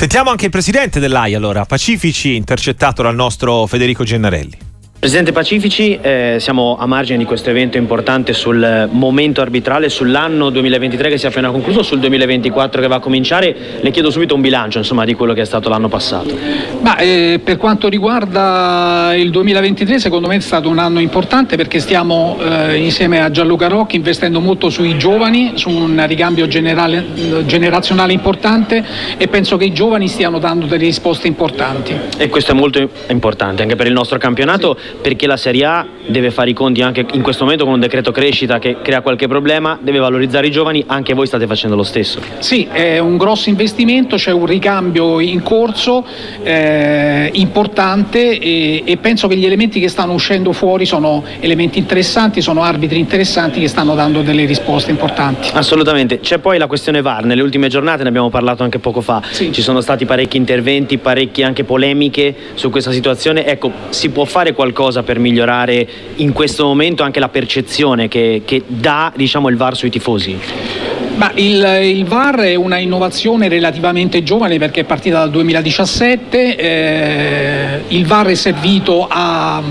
Sentiamo anche il presidente dell'AI allora, Pacifici, intercettato dal nostro Federico Gennarelli. Presidente Pacifici, eh, siamo a margine di questo evento importante sul momento arbitrale, sull'anno 2023 che si è appena concluso, sul 2024 che va a cominciare. Le chiedo subito un bilancio insomma, di quello che è stato l'anno passato. Ma, eh, per quanto riguarda il 2023 secondo me è stato un anno importante perché stiamo eh, insieme a Gianluca Rocchi investendo molto sui giovani, su un ricambio generale, generazionale importante e penso che i giovani stiano dando delle risposte importanti. E questo è molto importante anche per il nostro campionato. Sì perché la Serie A deve fare i conti anche in questo momento con un decreto crescita che crea qualche problema, deve valorizzare i giovani, anche voi state facendo lo stesso. Sì, è un grosso investimento, c'è un ricambio in corso eh, importante e, e, penso che gli elementi che stanno uscendo fuori sono elementi interessanti, sono arbitri interessanti che stanno dando delle risposte importanti. Assolutamente, c'è poi la questione VAR, nelle ultime giornate ne abbiamo parlato anche poco fa, sì. ci sono stati parecchi interventi, parecchie anche polemiche su questa situazione, ecco, si può fare qualcosa qualcosa per migliorare in questo momento anche la percezione che, che dà diciamo, il VAR sui tifosi? Ma il, il, VAR è una innovazione relativamente giovane perché è partita dal 2017, eh, il VAR è servito a,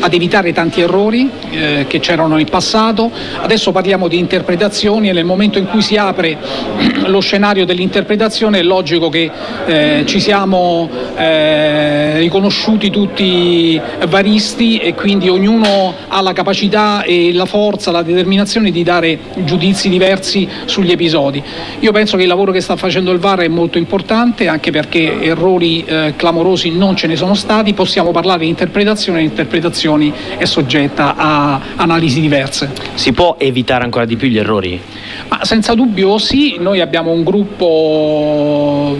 ad evitare tanti errori eh, che c'erano nel passato, adesso parliamo di interpretazioni e nel momento in cui si apre lo scenario dell'interpretazione è logico che eh, ci siamo eh, riconosciuti tutti varisti e quindi ognuno ha la capacità e la forza, la determinazione di dare giudizi diversi sugli episodi. Io penso che il lavoro che sta facendo il VAR è molto importante anche perché errori eh, clamorosi non ce ne sono stati, possiamo parlare di interpretazione, l'interpretazione è soggetta a analisi diverse. Si può evitare ancora di più gli errori? Ma senza dubbio sì, noi abbiamo un gruppo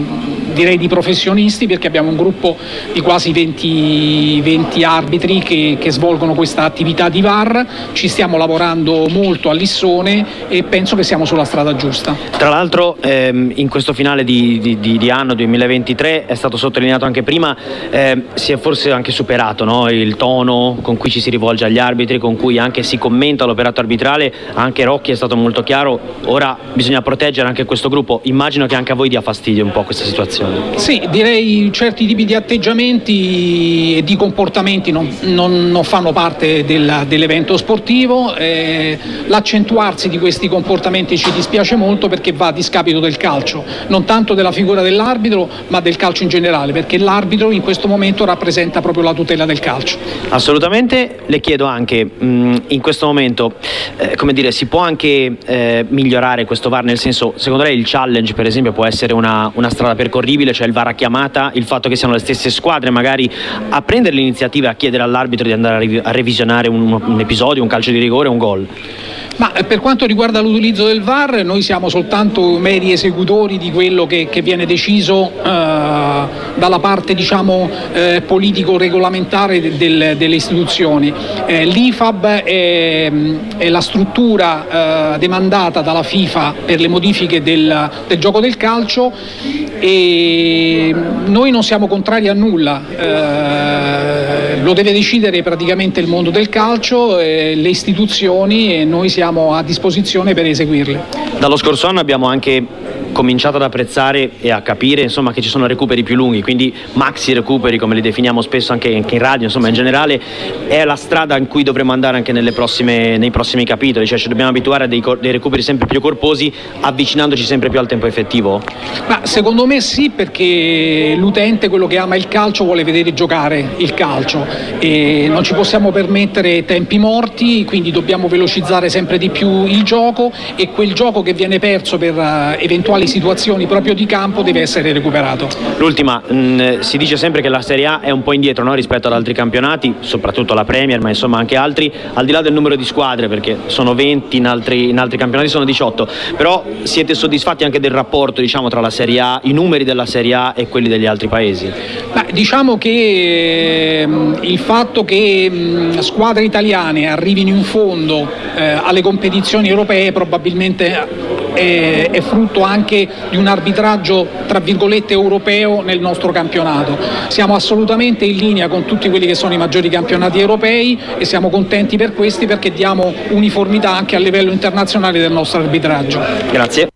direi di professionisti perché abbiamo un gruppo di quasi 20, 20 arbitri che, che, svolgono questa attività di VAR, ci stiamo lavorando molto a Lissone e penso che siamo sulla strada giusta. Tra l'altro ehm, in questo finale di, di, di, anno 2023 è stato sottolineato anche prima, eh, si è forse anche superato no? il tono con cui ci si rivolge agli arbitri, con cui anche si commenta l'operato arbitrale, anche Rocchi è stato molto chiaro, ora bisogna proteggere anche questo gruppo, immagino che anche a voi dia fastidio un po' questa situazione situazione? Sì, direi certi tipi di atteggiamenti e di comportamenti non, non, non fanno parte del, dell'evento sportivo. Eh, l'accentuarsi di questi comportamenti ci dispiace molto perché va a discapito del calcio, non tanto della figura dell'arbitro ma del calcio in generale, perché l'arbitro in questo momento rappresenta proprio la tutela del calcio. Assolutamente, le chiedo anche mh, in questo momento, eh, come dire, si può anche eh, migliorare questo VAR, nel senso, secondo lei il challenge per esempio può essere una, una strada percorribile? Incredibile, cioè il VAR a chiamata, il fatto che siano le stesse squadre magari a prendere l'iniziativa a chiedere all'arbitro di andare a revisionare un, un episodio, un calcio di rigore, un gol. Ma eh, per quanto riguarda l'utilizzo del VAR, noi siamo soltanto meri esecutori di quello che, che viene deciso eh, dalla parte diciamo, eh, politico-regolamentare de, del, delle istituzioni. Eh, L'IFAB è, è, la struttura eh, demandata dalla FIFA per le modifiche del, del gioco del calcio e noi non siamo contrari a nulla eh, lo deve decidere praticamente il mondo del calcio, eh, le istituzioni e noi siamo a disposizione per eseguirle. Dallo scorso anno abbiamo anche cominciato ad apprezzare e a capire insomma, che ci sono recuperi più lunghi, quindi maxi recuperi come li definiamo spesso anche in radio, insomma in generale è la strada in cui dovremo andare anche prossime, nei prossimi capitoli, cioè ci dobbiamo abituare a dei, dei, recuperi sempre più corposi avvicinandoci sempre più al tempo effettivo? Ma secondo me sì perché l'utente, quello che ama il calcio, vuole vedere giocare il calcio e non ci possiamo permettere tempi morti, quindi dobbiamo velocizzare sempre di più il gioco e quel gioco che viene perso per uh, eventuali eventuali situazioni proprio di campo deve essere recuperato. L'ultima, mh, mm, si dice sempre che la Serie A è un po' indietro no? rispetto ad altri campionati, soprattutto la Premier, ma insomma anche altri, al di là del numero di squadre, perché sono 20, in altri, in altri campionati sono 18, però siete soddisfatti anche del rapporto diciamo, tra la Serie A, i numeri della Serie A e quelli degli altri paesi? Beh, diciamo che ehm, il fatto che mh, squadre italiane arrivino in fondo eh, alle competizioni europee probabilmente è, è frutto anche di un arbitraggio tra virgolette europeo nel nostro campionato. Siamo assolutamente in linea con tutti quelli che sono i maggiori campionati europei e siamo contenti per questi perché diamo uniformità anche a livello internazionale del nostro arbitraggio. Grazie.